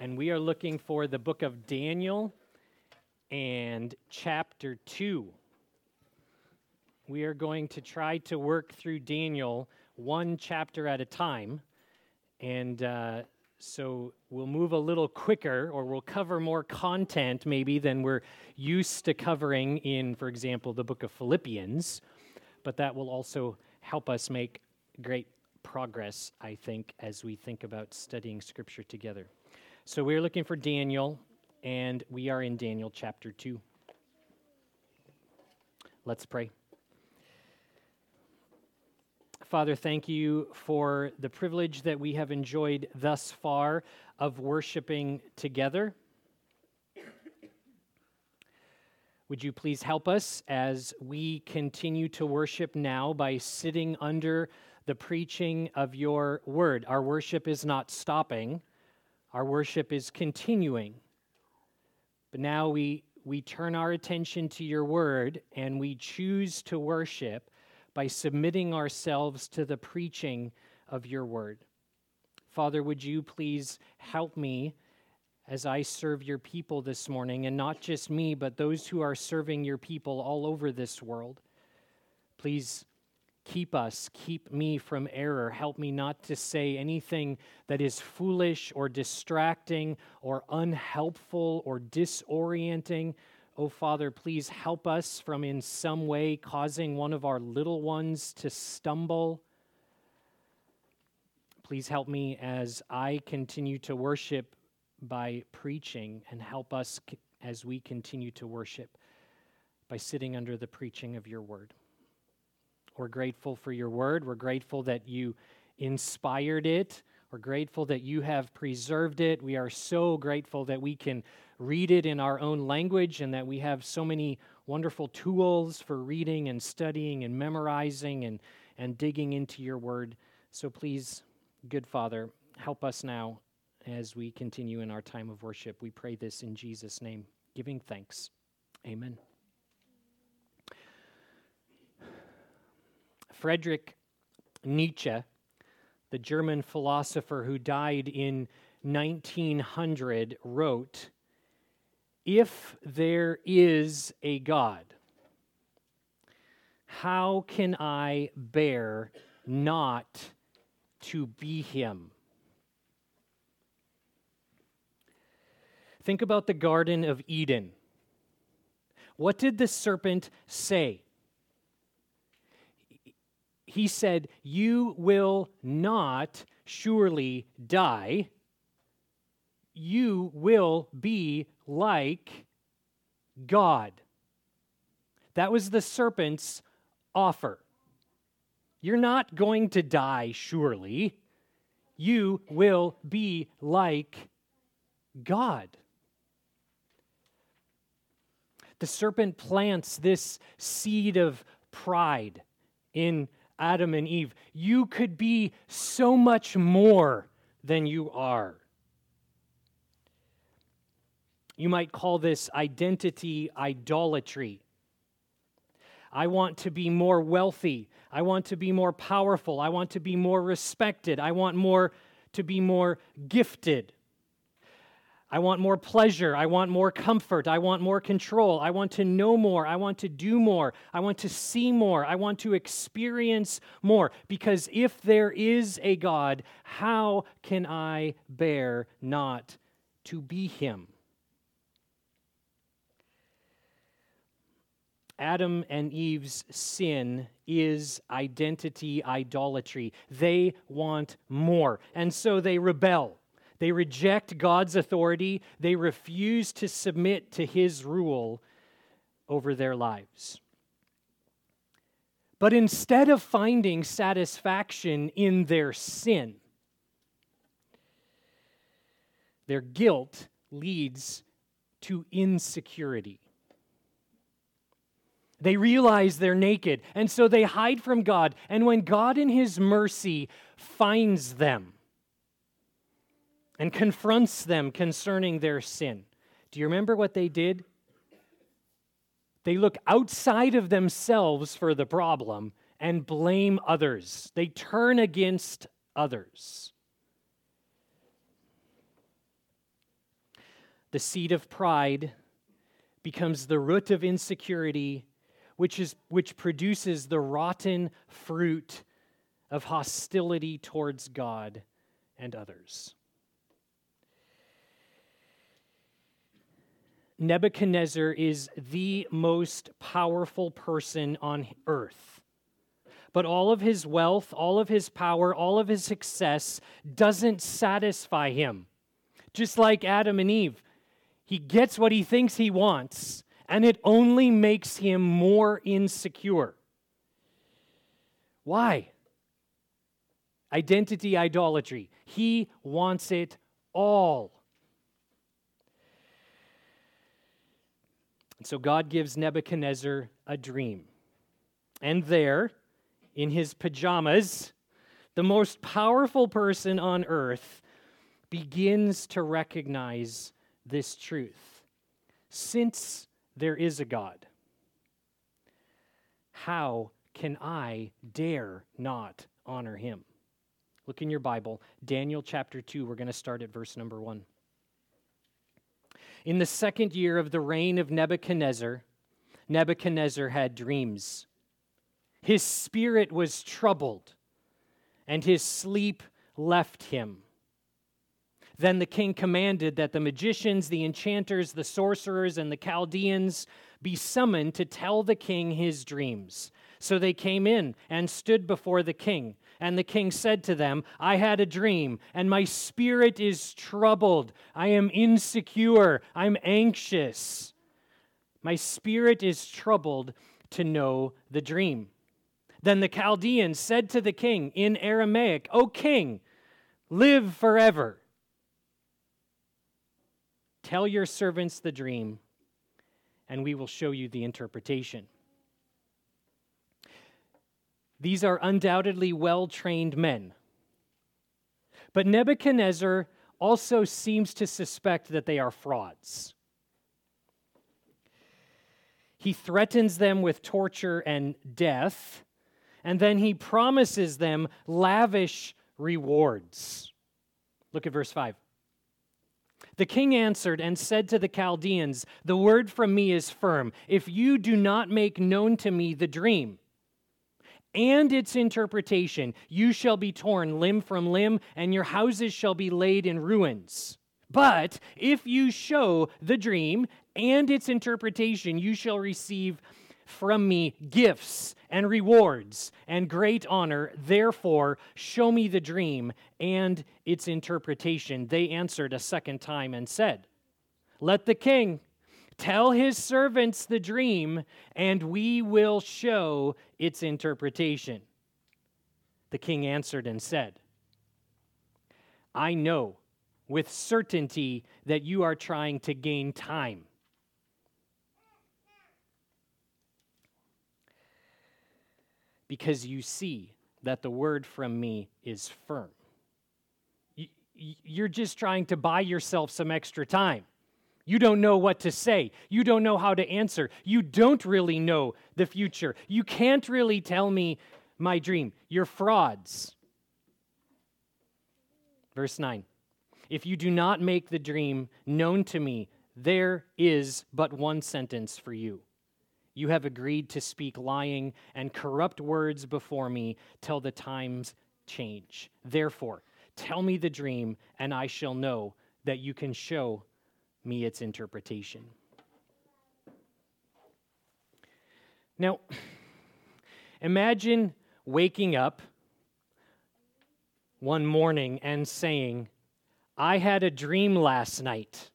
and we are looking for the book of Daniel and chapter 2. We are going to try to work through Daniel one chapter at a time, and uh, so we'll move a little quicker or we'll cover more content maybe than we're used to covering in, for example, the book of Philippians, but that will also help us make great progress, I think, as we think about studying Scripture together. So we're looking for Daniel, and we are in Daniel chapter 2. Let's pray. Father, thank you for the privilege that we have enjoyed thus far of worshiping together. Would you please help us as we continue to worship now by sitting under the preaching of your word? Our worship is not stopping, our worship is continuing. But now we, we turn our attention to your word and we choose to worship by submitting ourselves to the preaching of your word. Father, would you please help me as I serve your people this morning, and not just me, but those who are serving your people all over this world? Please Keep us, keep me from error. Help me not to say anything that is foolish or distracting or unhelpful or disorienting. Oh, Father, please help us from in some way causing one of our little ones to stumble. Please help me as I continue to worship by preaching, and help us as we continue to worship by sitting under the preaching of your word. We're grateful for your word. We're grateful that you inspired it. We're grateful that you have preserved it. We are so grateful that we can read it in our own language and that we have so many wonderful tools for reading and studying and memorizing and, and digging into your word. So please, good Father, help us now as we continue in our time of worship. We pray this in Jesus' name, giving thanks. Amen. Friedrich Nietzsche, the German philosopher who died in 1900, wrote If there is a God, how can I bear not to be him? Think about the Garden of Eden. What did the serpent say? He said, You will not surely die. You will be like God. That was the serpent's offer. You're not going to die, surely. You will be like God. The serpent plants this seed of pride in Adam and Eve. You could be so much more than you are. You might call this identity idolatry. I want to be more wealthy. I want to be more powerful. I want to be more respected. I want more to be more gifted. I want more pleasure. I want more comfort. I want more control. I want to know more. I want to do more. I want to see more. I want to experience more. Because if there is a God, how can I bear not to be Him? Adam and Eve's sin is identity idolatry. They want more. And so they rebel. They reject God's authority, they refuse to submit to his rule over their lives. But instead of finding satisfaction in their sin, their guilt leads to insecurity. They realize they're naked, and so they hide from God. And when God, in His mercy, finds them, and confronts them concerning their sin. Do you remember what they did? They look outside of themselves for the problem and blame others. They turn against others. the seed of pride becomes the root of insecurity, which, is, which produces the rotten fruit of hostility towards God and others. Nebuchadnezzar is the most powerful person on earth. But all of his wealth, all of his power, all of his success doesn't satisfy him. Just like Adam and Eve, he gets what he thinks he wants, and it only makes him more insecure. Why? Identity idolatry. He wants it all. And so God gives Nebuchadnezzar a dream. And there, in his pajamas, the most powerful person on earth begins to recognize this truth. Since there is a God, how can I dare not honor him? Look in your Bible, Daniel chapter 2. We're going to start at verse number 1. In the second year of the reign of Nebuchadnezzar, Nebuchadnezzar had dreams. His spirit was troubled, and his sleep left him. Then the king commanded that the magicians, the enchanters, the sorcerers, and the Chaldeans be summoned to tell the king his dreams. So they came in and stood before the king. And the king said to them, I had a dream, and my spirit is troubled. I am insecure. I'm anxious. My spirit is troubled to know the dream. Then the Chaldeans said to the king in Aramaic, O king, live forever. Tell your servants the dream, and we will show you the interpretation. These are undoubtedly well trained men. But Nebuchadnezzar also seems to suspect that they are frauds. He threatens them with torture and death, and then he promises them lavish rewards. Look at verse 5. The king answered and said to the Chaldeans, The word from me is firm. If you do not make known to me the dream, and its interpretation. You shall be torn limb from limb, and your houses shall be laid in ruins. But if you show the dream and its interpretation, you shall receive from me gifts and rewards and great honor. Therefore, show me the dream and its interpretation. They answered a second time and said, Let the king Tell his servants the dream, and we will show its interpretation. The king answered and said, I know with certainty that you are trying to gain time. Because you see that the word from me is firm. You're just trying to buy yourself some extra time. You don't know what to say. You don't know how to answer. You don't really know the future. You can't really tell me my dream. You're frauds. Verse 9 If you do not make the dream known to me, there is but one sentence for you. You have agreed to speak lying and corrupt words before me till the times change. Therefore, tell me the dream, and I shall know that you can show me its interpretation. Now, imagine waking up one morning and saying, I had a dream last night.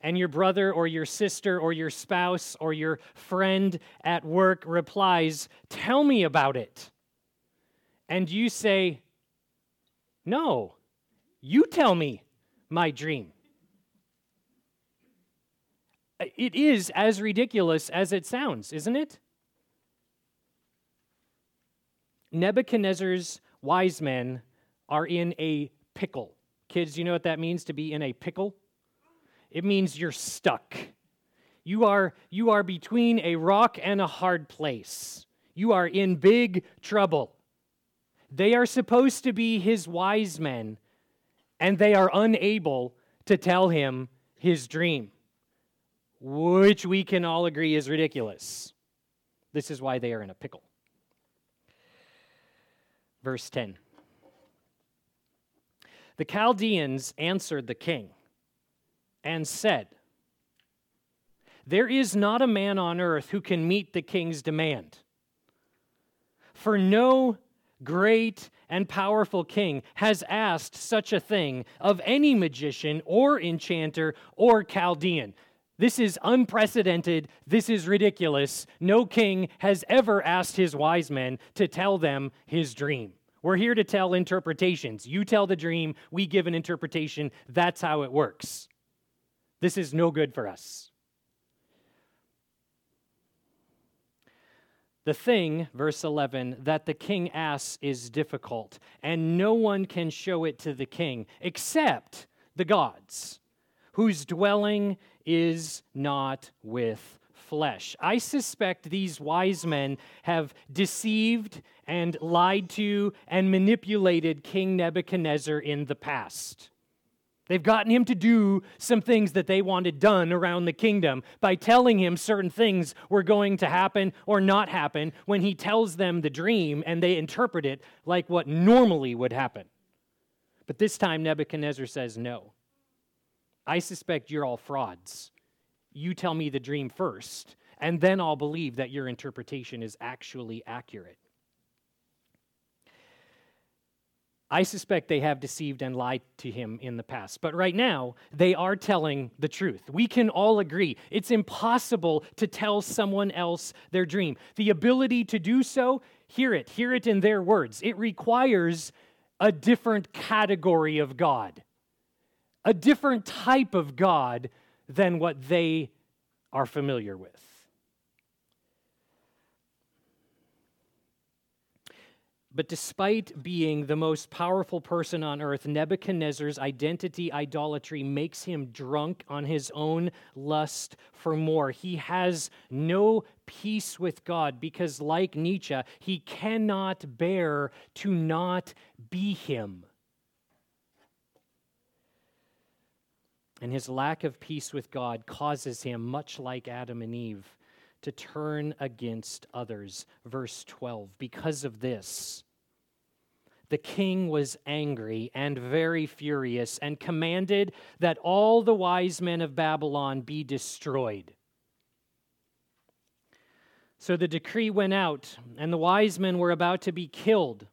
And your brother or your sister or your spouse or your friend at work replies, Tell me about it. And you say, No, you tell me my dream it is as ridiculous as it sounds, isn't it? Nebuchadnezzar's wise men are in a pickle. Kids, you know what that means to be in a pickle? It means you're stuck. You are, you are between a rock and a hard place. You are in big trouble. They are supposed to be his wise men, and they are unable to tell him his dream, which we can all agree is ridiculous. This is why they are in a pickle. Verse 10 The Chaldeans answered the king and said, There is not a man on earth who can meet the king's demand. For no great and powerful king has asked such a thing of any magician or enchanter or Chaldean. This is unprecedented. This is ridiculous. No king has ever asked his wise men to tell them his dream. We're here to tell interpretations. You tell the dream, we give an interpretation. That's how it works. This is no good for us. The thing, verse 11, that the king asks is difficult, and no one can show it to the king except the gods, whose dwelling is not with flesh. I suspect these wise men have deceived and lied to and manipulated King Nebuchadnezzar in the past. They've gotten him to do some things that they wanted done around the kingdom by telling him certain things were going to happen or not happen when he tells them the dream and they interpret it like what normally would happen. But this time, Nebuchadnezzar says, No. I suspect you're all frauds. You tell me the dream first, and then I'll believe that your interpretation is actually accurate. I suspect they have deceived and lied to him in the past. But right now, they are telling the truth. We can all agree it's impossible to tell someone else their dream. The ability to do so, hear it, hear it in their words. It requires a different category of God, a different type of God than what they are familiar with. But despite being the most powerful person on earth, Nebuchadnezzar's identity idolatry makes him drunk on his own lust for more. He has no peace with God because, like Nietzsche, he cannot bear to not be him. And his lack of peace with God causes him, much like Adam and Eve, to turn against others. Verse 12. Because of this, the king was angry and very furious and commanded that all the wise men of Babylon be destroyed. So the decree went out, and the wise men were about to be killed.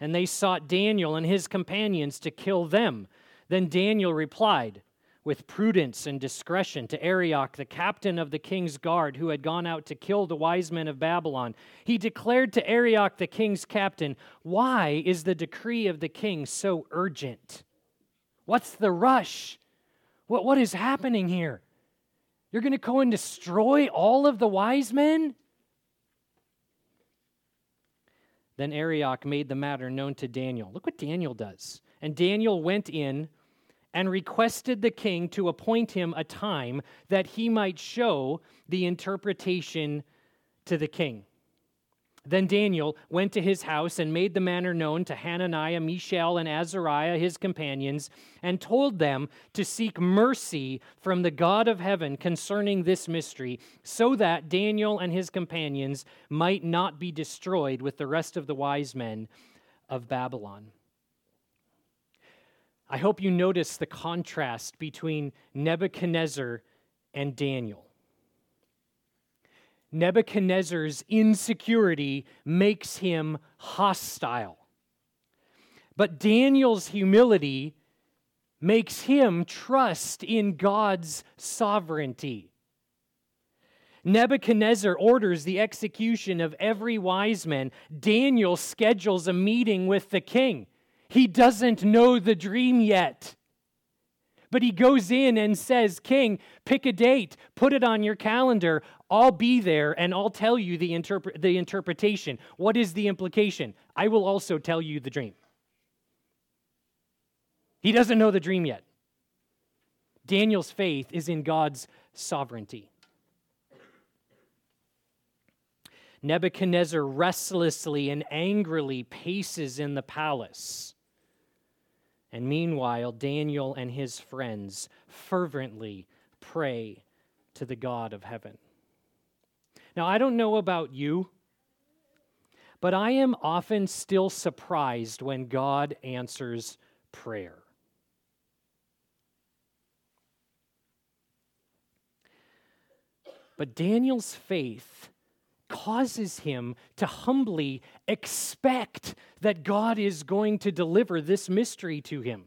And they sought Daniel and his companions to kill them. Then Daniel replied, with prudence and discretion to Arioch, the captain of the king's guard, who had gone out to kill the wise men of Babylon. He declared to Arioch, the king's captain, Why is the decree of the king so urgent? What's the rush? What, what is happening here? You're going to go and destroy all of the wise men? Then Arioch made the matter known to Daniel. Look what Daniel does. And Daniel went in and requested the king to appoint him a time that he might show the interpretation to the king. Then Daniel went to his house and made the matter known to Hananiah, Mishael, and Azariah, his companions, and told them to seek mercy from the God of heaven concerning this mystery, so that Daniel and his companions might not be destroyed with the rest of the wise men of Babylon. I hope you notice the contrast between Nebuchadnezzar and Daniel. Nebuchadnezzar's insecurity makes him hostile. But Daniel's humility makes him trust in God's sovereignty. Nebuchadnezzar orders the execution of every wise man. Daniel schedules a meeting with the king. He doesn't know the dream yet. But he goes in and says, King, pick a date, put it on your calendar. I'll be there and I'll tell you the, interpre- the interpretation. What is the implication? I will also tell you the dream. He doesn't know the dream yet. Daniel's faith is in God's sovereignty. Nebuchadnezzar restlessly and angrily paces in the palace And meanwhile, Daniel and his friends fervently pray to the God of heaven. Now, I don't know about you, but I am often still surprised when God answers prayer. But Daniel's faith causes him to humbly expect that God is going to deliver this mystery to him.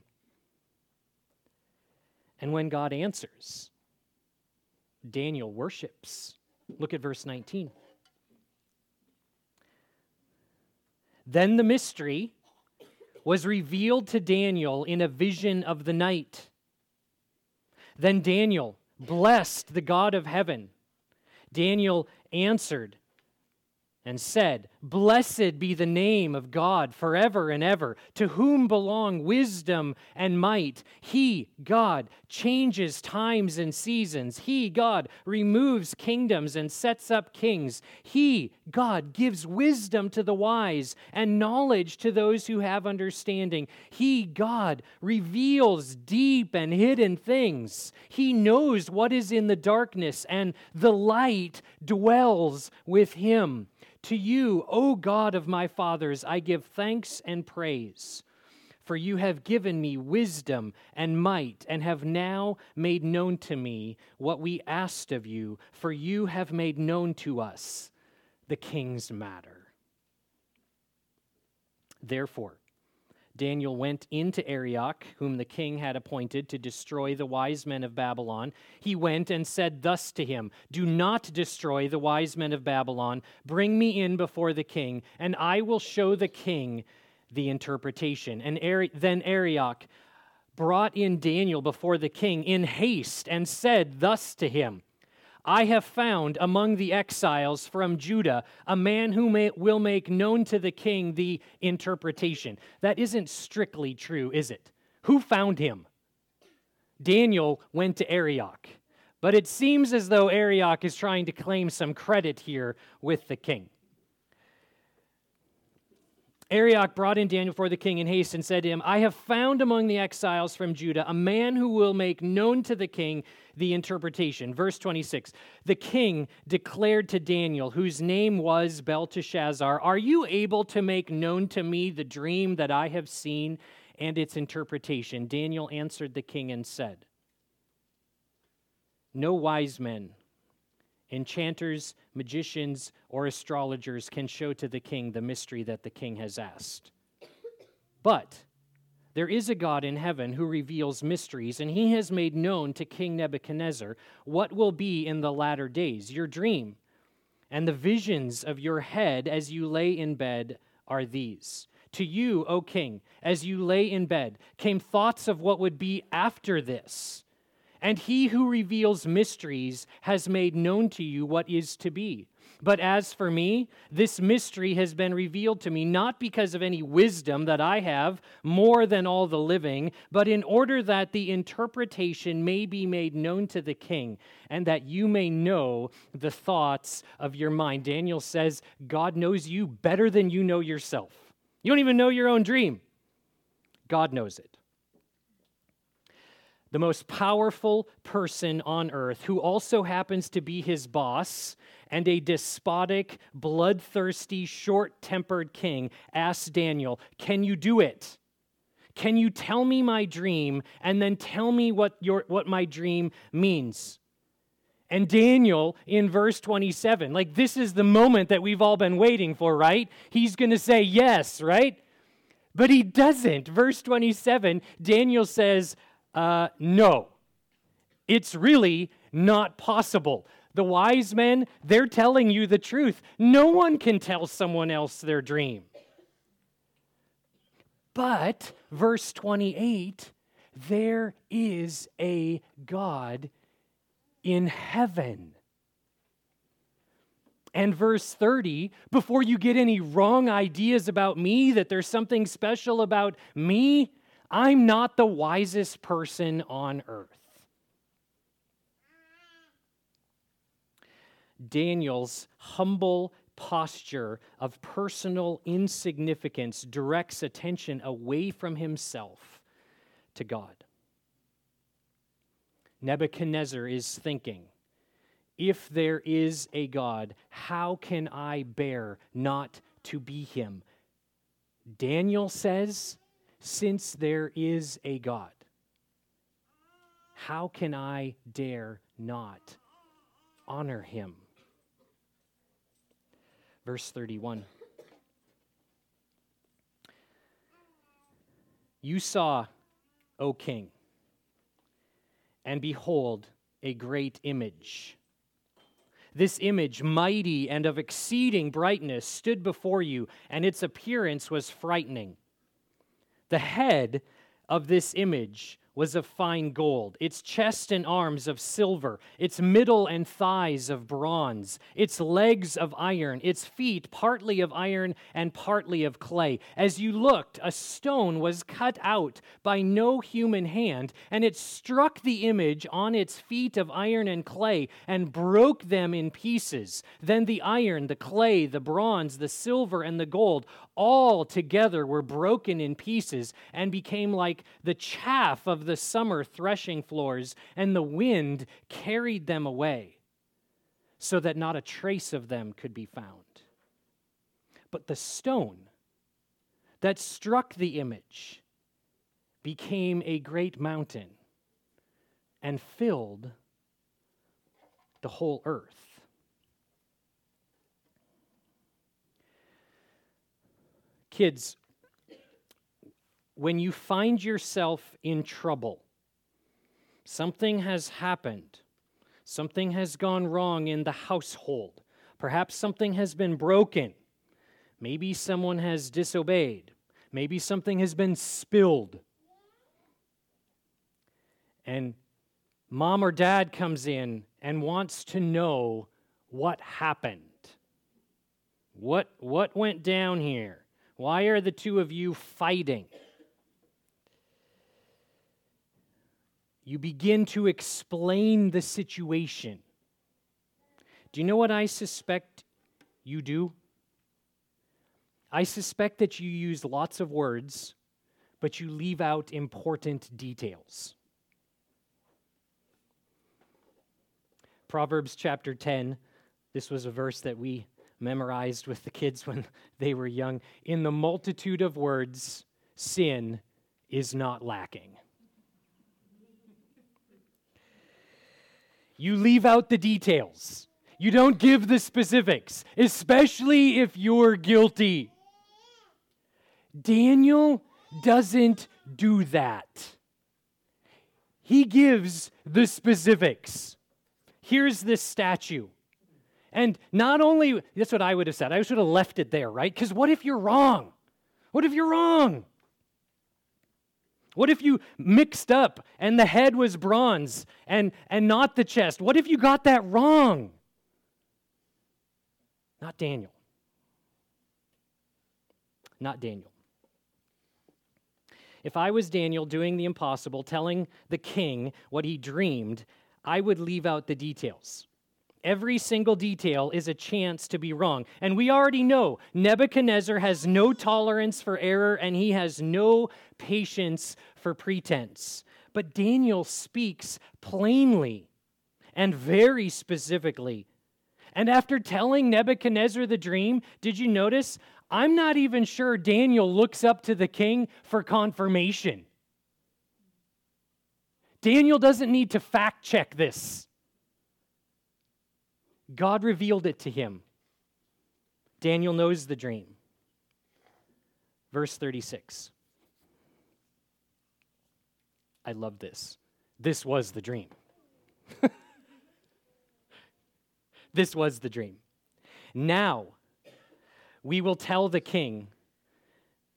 And when God answers, Daniel worships. Look at verse 19. Then the mystery was revealed to Daniel in a vision of the night. Then Daniel blessed the God of heaven. Daniel answered, and said, Blessed be the name of God forever and ever, to whom belong wisdom and might. He, God, changes times and seasons. He, God, removes kingdoms and sets up kings. He, God, gives wisdom to the wise and knowledge to those who have understanding. He, God, reveals deep and hidden things. He knows what is in the darkness, and the light dwells with him. To you, O God of my fathers, I give thanks and praise. For you have given me wisdom and might, and have now made known to me what we asked of you, for you have made known to us the king's matter. Therefore, Daniel went into Arioch, whom the king had appointed to destroy the wise men of Babylon. He went and said thus to him Do not destroy the wise men of Babylon. Bring me in before the king, and I will show the king the interpretation. And then Arioch brought in Daniel before the king in haste and said thus to him I have found among the exiles from Judah a man who may, will make known to the king the interpretation. That isn't strictly true, is it? Who found him? Daniel went to Arioch. But it seems as though Arioch is trying to claim some credit here with the king. Arioch brought in Daniel before the king in haste and said to him, I have found among the exiles from Judah a man who will make known to the king the interpretation. Verse 26 The king declared to Daniel, whose name was Belteshazzar, Are you able to make known to me the dream that I have seen and its interpretation? Daniel answered the king and said, No wise men enchanters, magicians, or astrologers can show to the king the mystery that the king has asked. But there is a God in heaven who reveals mysteries, and he has made known to King Nebuchadnezzar what will be in the latter days. Your dream and the visions of your head as you lay in bed are these. To you, O king, as you lay in bed, came thoughts of what would be after this and he who reveals mysteries has made known to you what is to be. But as for me, this mystery has been revealed to me not because of any wisdom that I have more than all the living, but in order that the interpretation may be made known to the king, and that you may know the thoughts of your mind. Daniel says, God knows you better than you know yourself. You don't even know your own dream, God knows it the most powerful person on earth, who also happens to be his boss and a despotic, bloodthirsty, short tempered king, asks Daniel, Can you do it? Can you tell me my dream and then tell me what, your, what my dream means? And Daniel in verse 27, like this is the moment that we've all been waiting for, right? He's going to say yes, right? But he doesn't. Verse 27, Daniel says, uh, no, it's really not possible. The wise men, they're telling you the truth. No one can tell someone else their dream. But, verse 28, there is a God in heaven. And verse 30, before you get any wrong ideas about me, that there's something special about me, I'm not the wisest person on earth. Daniel's humble posture of personal insignificance directs attention away from himself to God. Nebuchadnezzar is thinking, if there is a God, how can I bear not to be him? Daniel says, since there is a God, how can I dare not honor him? Verse 31. You saw, O king, and behold, a great image. This image, mighty and of exceeding brightness, stood before you, and its appearance was frightening. The head of this image was of fine gold, its chest and arms of silver, its middle and thighs of bronze, its legs of iron, its feet partly of iron and partly of clay. As you looked, a stone was cut out by no human hand, and it struck the image on its feet of iron and clay and broke them in pieces. Then the iron, the clay, the bronze, the silver, and the gold all together were broken in pieces and became like the chaff the summer threshing floors, and the wind carried them away, so that not a trace of them could be found. But the stone that struck the image became a great mountain and filled the whole earth. Kids, when you find yourself in trouble, something has happened, something has gone wrong in the household, perhaps something has been broken, maybe someone has disobeyed, maybe something has been spilled. And mom or dad comes in and wants to know what happened. What, what went down here? Why are the two of you fighting? You begin to explain the situation. Do you know what I suspect you do? I suspect that you use lots of words, but you leave out important details. Proverbs chapter 10, this was a verse that we memorized with the kids when they were young. In the multitude of words, sin is not lacking. You leave out the details. You don't give the specifics, especially if you're guilty. Daniel doesn't do that. He gives the specifics. Here's this statue. And not only, that's what I would have said. I should have left it there, right? Because what if you're wrong? What if you're wrong? What if you mixed up and the head was bronze and, and not the chest? What if you got that wrong? Not Daniel. Not Daniel. If I was Daniel doing the impossible, telling the king what he dreamed, I would leave out the details. Every single detail is a chance to be wrong. And we already know Nebuchadnezzar has no tolerance for error and he has no patience for pretense. But Daniel speaks plainly and very specifically. And after telling Nebuchadnezzar the dream, did you notice? I'm not even sure Daniel looks up to the king for confirmation. Daniel doesn't need to fact check this. God revealed it to him. Daniel knows the dream. Verse 36. I love this. This was the dream. this was the dream. Now, we will tell the king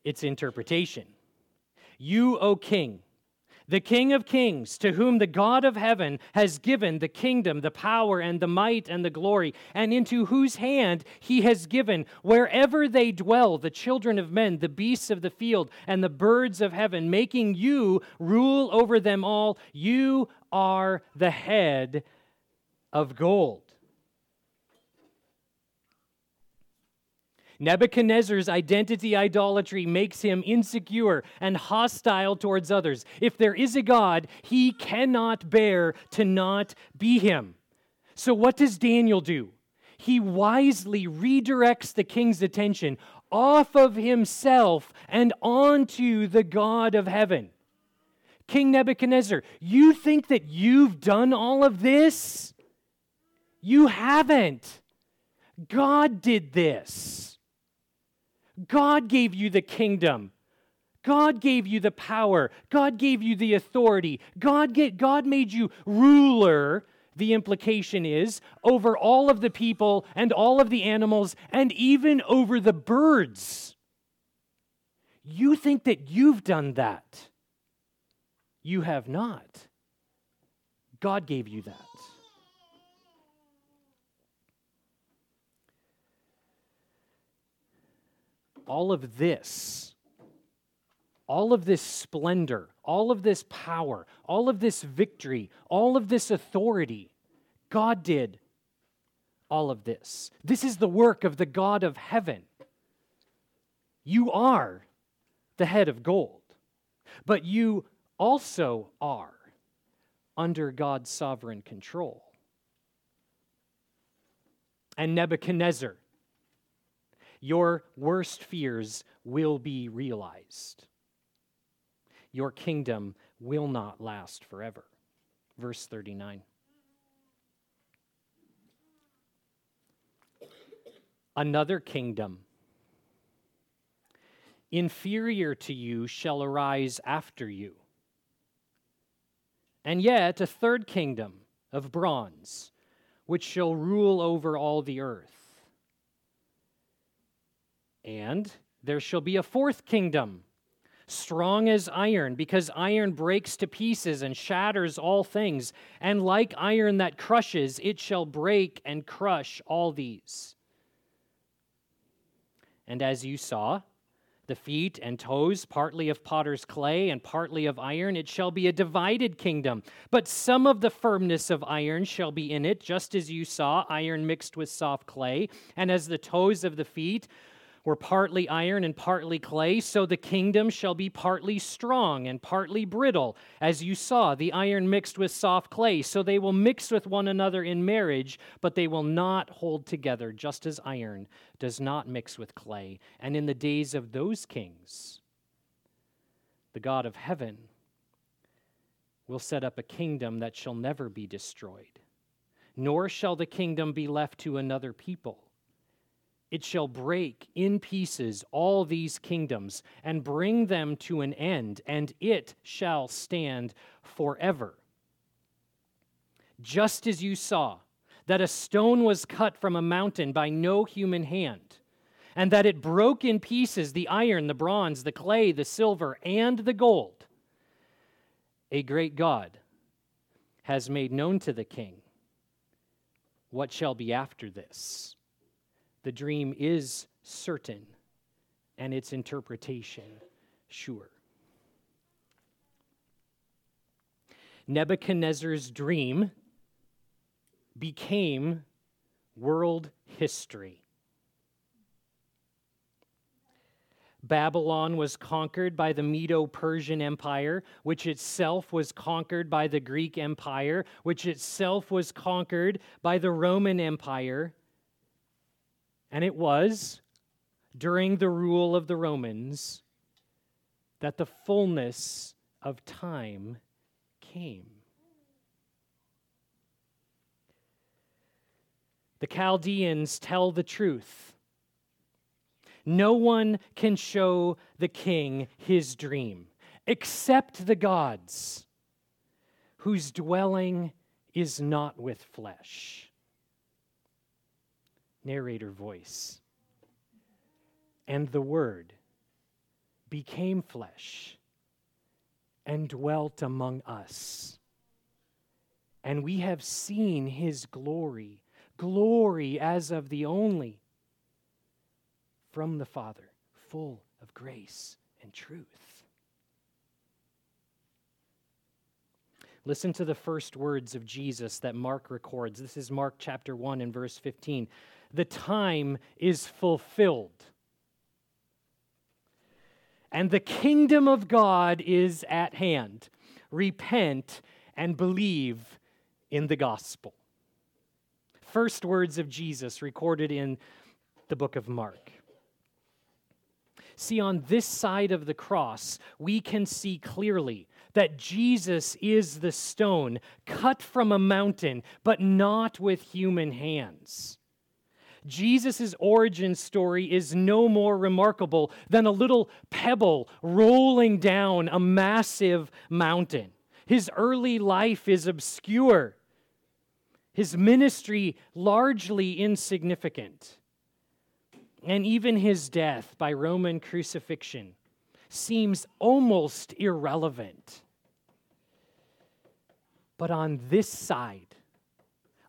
its interpretation. You, O king, the King of Kings, to whom the God of heaven has given the kingdom, the power, and the might, and the glory, and into whose hand he has given, wherever they dwell, the children of men, the beasts of the field, and the birds of heaven, making you rule over them all. You are the head of gold. Nebuchadnezzar's identity idolatry makes him insecure and hostile towards others. If there is a God, he cannot bear to not be him. So, what does Daniel do? He wisely redirects the king's attention off of himself and onto the God of heaven. King Nebuchadnezzar, you think that you've done all of this? You haven't. God did this. God gave you the kingdom. God gave you the power. God gave you the authority. God, get, God made you ruler, the implication is, over all of the people and all of the animals and even over the birds. You think that you've done that. You have not. God gave you that. All of this, all of this splendor, all of this power, all of this victory, all of this authority, God did all of this. This is the work of the God of heaven. You are the head of gold, but you also are under God's sovereign control. And Nebuchadnezzar, your worst fears will be realized. Your kingdom will not last forever. Verse 39. Another kingdom inferior to you shall arise after you and yet a third kingdom of bronze, which shall rule over all the earth. And there shall be a fourth kingdom, strong as iron, because iron breaks to pieces and shatters all things. And like iron that crushes, it shall break and crush all these. And as you saw, the feet and toes, partly of potter's clay and partly of iron. It shall be a divided kingdom. But some of the firmness of iron shall be in it, just as you saw iron mixed with soft clay. And as the toes of the feet were partly iron and partly clay, so the kingdom shall be partly strong and partly brittle. As you saw, the iron mixed with soft clay, so they will mix with one another in marriage, but they will not hold together, just as iron does not mix with clay. And in the days of those kings, the God of heaven will set up a kingdom that shall never be destroyed, nor shall the kingdom be left to another people it shall break in pieces all these kingdoms and bring them to an end, and it shall stand forever. Just as you saw that a stone was cut from a mountain by no human hand, and that it broke in pieces the iron, the bronze, the clay, the silver, and the gold, a great God has made known to the king what shall be after this. The dream is certain and its interpretation sure. Nebuchadnezzar's dream became world history. Babylon was conquered by the Medo Persian Empire, which itself was conquered by the Greek Empire, which itself was conquered by the Roman Empire. And it was during the rule of the Romans that the fullness of time came. The Chaldeans tell the truth. No one can show the king his dream except the gods, whose dwelling is not with flesh narrator voice. And the Word became flesh and dwelt among us. And we have seen his glory, glory as of the only from the Father, full of grace and truth. Listen to the first words of Jesus that Mark records. This is Mark chapter 1 and verse 15. The time is fulfilled. And the kingdom of God is at hand. Repent and believe in the gospel. First words of Jesus recorded in the book of Mark. See, on this side of the cross, we can see clearly that Jesus is the stone cut from a mountain, but not with human hands. Jesus' origin story is no more remarkable than a little pebble rolling down a massive mountain. His early life is obscure, his ministry largely insignificant. And even his death by Roman crucifixion seems almost irrelevant. But on this side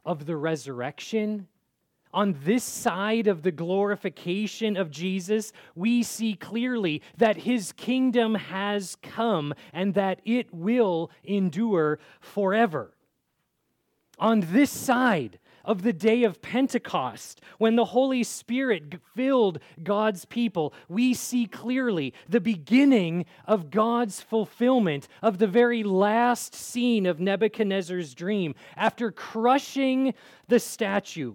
of the resurrection, on this side of the glorification of Jesus, we see clearly that his kingdom has come and that it will endure forever. On this side of the day of Pentecost, when the Holy Spirit filled God's people, we see clearly the beginning of God's fulfillment of the very last scene of Nebuchadnezzar's dream. After crushing the statue,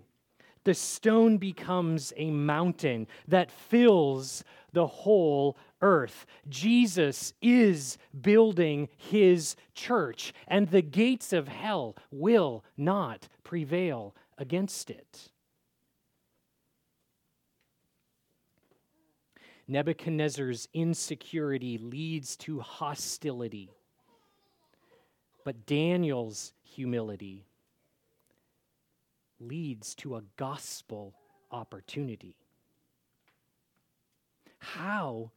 the stone becomes a mountain that fills the whole earth. Jesus is building his church, and the gates of hell will not prevail against it. Nebuchadnezzar's insecurity leads to hostility, but Daniel's humility leads to a gospel opportunity. How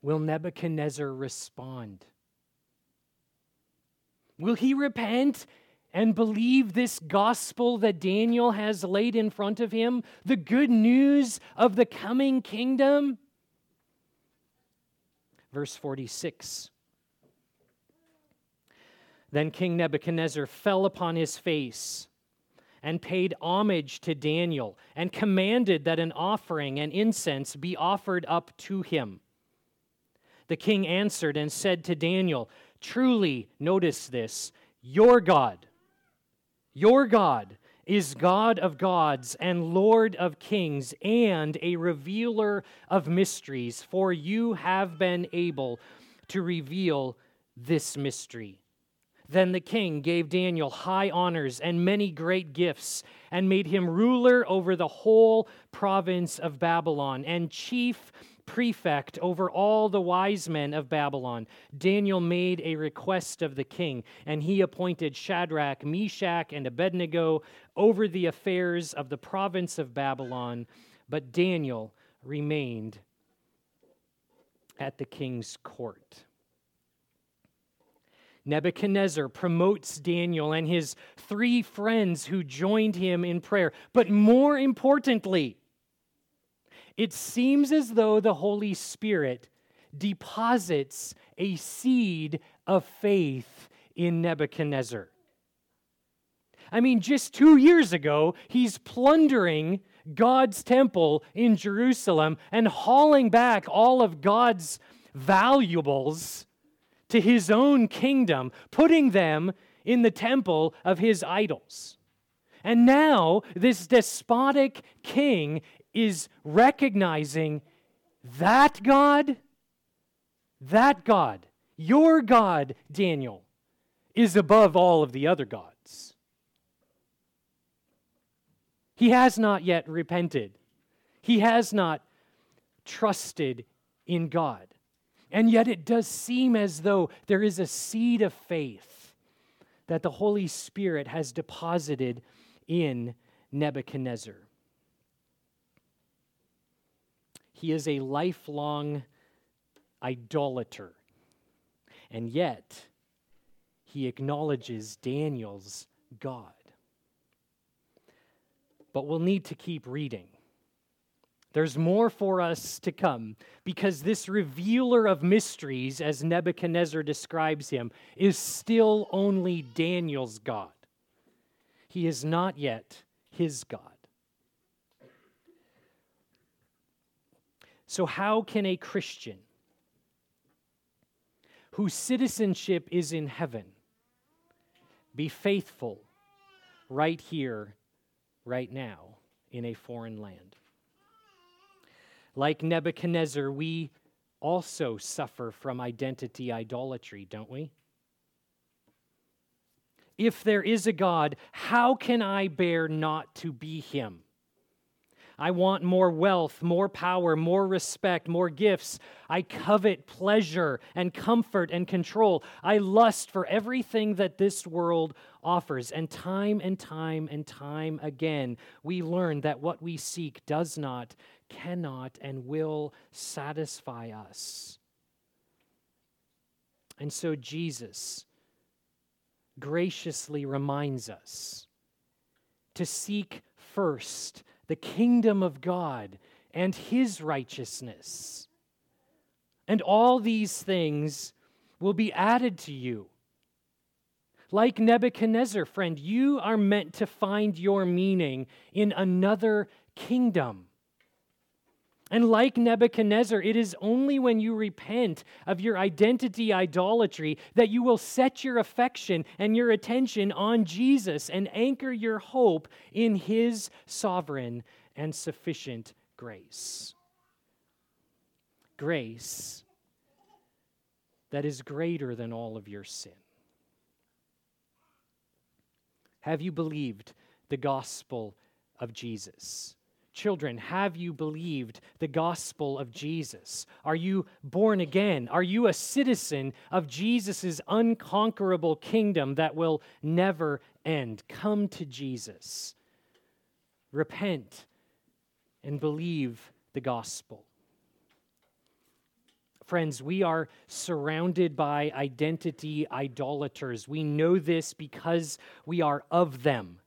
will Nebuchadnezzar respond? Will he repent and believe this gospel that Daniel has laid in front of him, the good news of the coming kingdom? Verse 46. Then King Nebuchadnezzar fell upon his face and paid homage to Daniel and commanded that an offering and incense be offered up to him. The king answered and said to Daniel, Truly, notice this, your God, your God is God of gods and Lord of kings and a revealer of mysteries, for you have been able to reveal this mystery. Then the king gave Daniel high honors and many great gifts, and made him ruler over the whole province of Babylon and chief prefect over all the wise men of Babylon. Daniel made a request of the king, and he appointed Shadrach, Meshach, and Abednego over the affairs of the province of Babylon. But Daniel remained at the king's court. Nebuchadnezzar promotes Daniel and his three friends who joined him in prayer. But more importantly, it seems as though the Holy Spirit deposits a seed of faith in Nebuchadnezzar. I mean, just two years ago, he's plundering God's temple in Jerusalem and hauling back all of God's valuables to his own kingdom, putting them in the temple of his idols. And now, this despotic king is recognizing that God, that God, your God, Daniel, is above all of the other gods. He has not yet repented, he has not trusted in God. And yet it does seem as though there is a seed of faith that the Holy Spirit has deposited in Nebuchadnezzar. He is a lifelong idolater. And yet, he acknowledges Daniel's God. But we'll need to keep reading there's more for us to come because this revealer of mysteries, as Nebuchadnezzar describes him, is still only Daniel's God. He is not yet his God. So, how can a Christian whose citizenship is in heaven be faithful right here, right now, in a foreign land? Like Nebuchadnezzar, we also suffer from identity idolatry, don't we? If there is a God, how can I bear not to be him? I want more wealth, more power, more respect, more gifts. I covet pleasure and comfort and control. I lust for everything that this world offers. And time and time and time again, we learn that what we seek does not, cannot, and will satisfy us. And so Jesus graciously reminds us to seek first the kingdom of God and his righteousness. And all these things will be added to you. Like Nebuchadnezzar, friend, you are meant to find your meaning in another kingdom. And like Nebuchadnezzar, it is only when you repent of your identity idolatry that you will set your affection and your attention on Jesus and anchor your hope in his sovereign and sufficient grace. Grace that is greater than all of your sin. Have you believed the gospel of Jesus? Children, have you believed the gospel of Jesus? Are you born again? Are you a citizen of Jesus' unconquerable kingdom that will never end? Come to Jesus. Repent and believe the gospel. Friends, we are surrounded by identity idolaters. We know this because we are of them.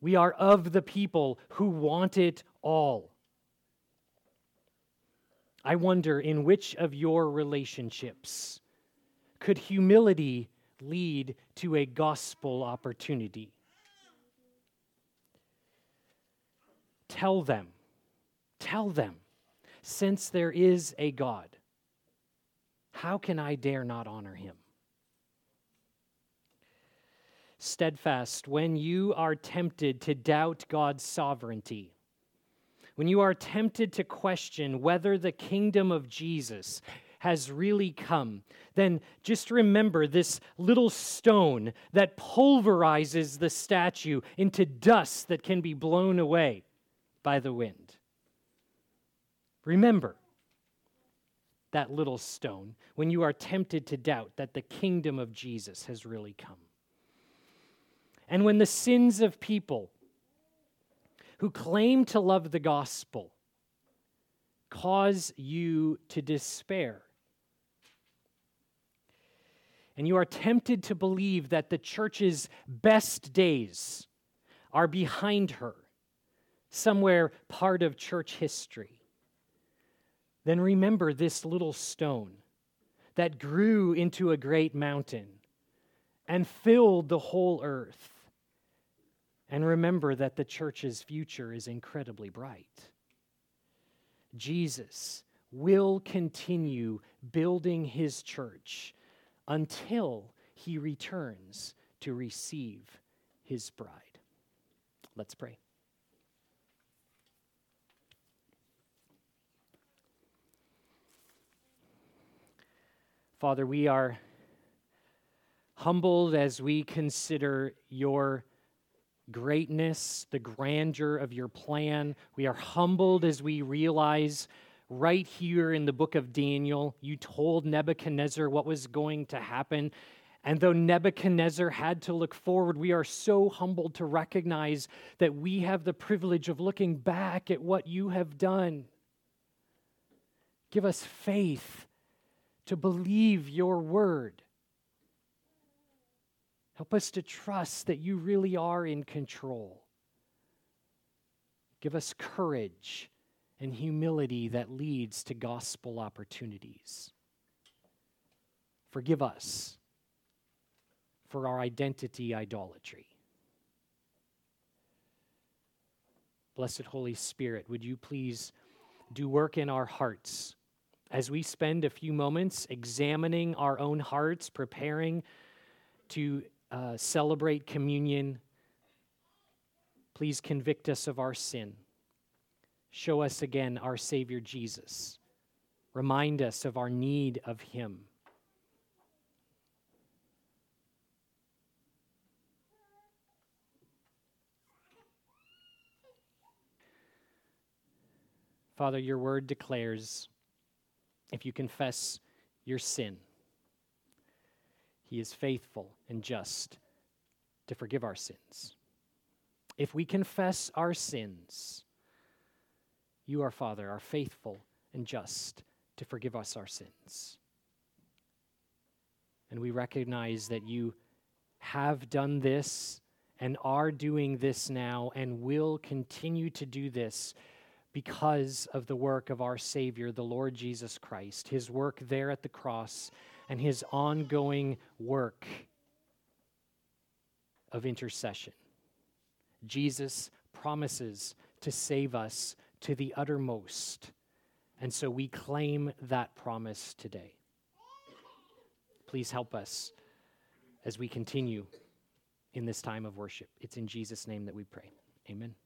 We are of the people who want it all. I wonder in which of your relationships could humility lead to a gospel opportunity? Tell them, tell them, since there is a God, how can I dare not honor him? Steadfast when you are tempted to doubt God's sovereignty, when you are tempted to question whether the kingdom of Jesus has really come, then just remember this little stone that pulverizes the statue into dust that can be blown away by the wind. Remember that little stone when you are tempted to doubt that the kingdom of Jesus has really come and when the sins of people who claim to love the gospel cause you to despair, and you are tempted to believe that the church's best days are behind her, somewhere part of church history, then remember this little stone that grew into a great mountain and filled the whole earth. And remember that the church's future is incredibly bright. Jesus will continue building his church until he returns to receive his bride. Let's pray. Father, we are humbled as we consider your greatness, the grandeur of your plan. We are humbled as we realize right here in the book of Daniel, you told Nebuchadnezzar what was going to happen. And though Nebuchadnezzar had to look forward, we are so humbled to recognize that we have the privilege of looking back at what you have done. Give us faith to believe your word. Help us to trust that you really are in control. Give us courage and humility that leads to gospel opportunities. Forgive us for our identity idolatry. Blessed Holy Spirit, would you please do work in our hearts. As we spend a few moments examining our own hearts, preparing to uh, celebrate communion, please convict us of our sin. Show us again our Savior Jesus. Remind us of our need of Him. Father, your word declares if you confess your sin, he is faithful and just to forgive our sins. If we confess our sins, you, our Father, are faithful and just to forgive us our sins. And we recognize that you have done this and are doing this now and will continue to do this because of the work of our Savior, the Lord Jesus Christ, his work there at the cross, and his ongoing work of intercession. Jesus promises to save us to the uttermost, and so we claim that promise today. Please help us as we continue in this time of worship. It's in Jesus' name that we pray. Amen.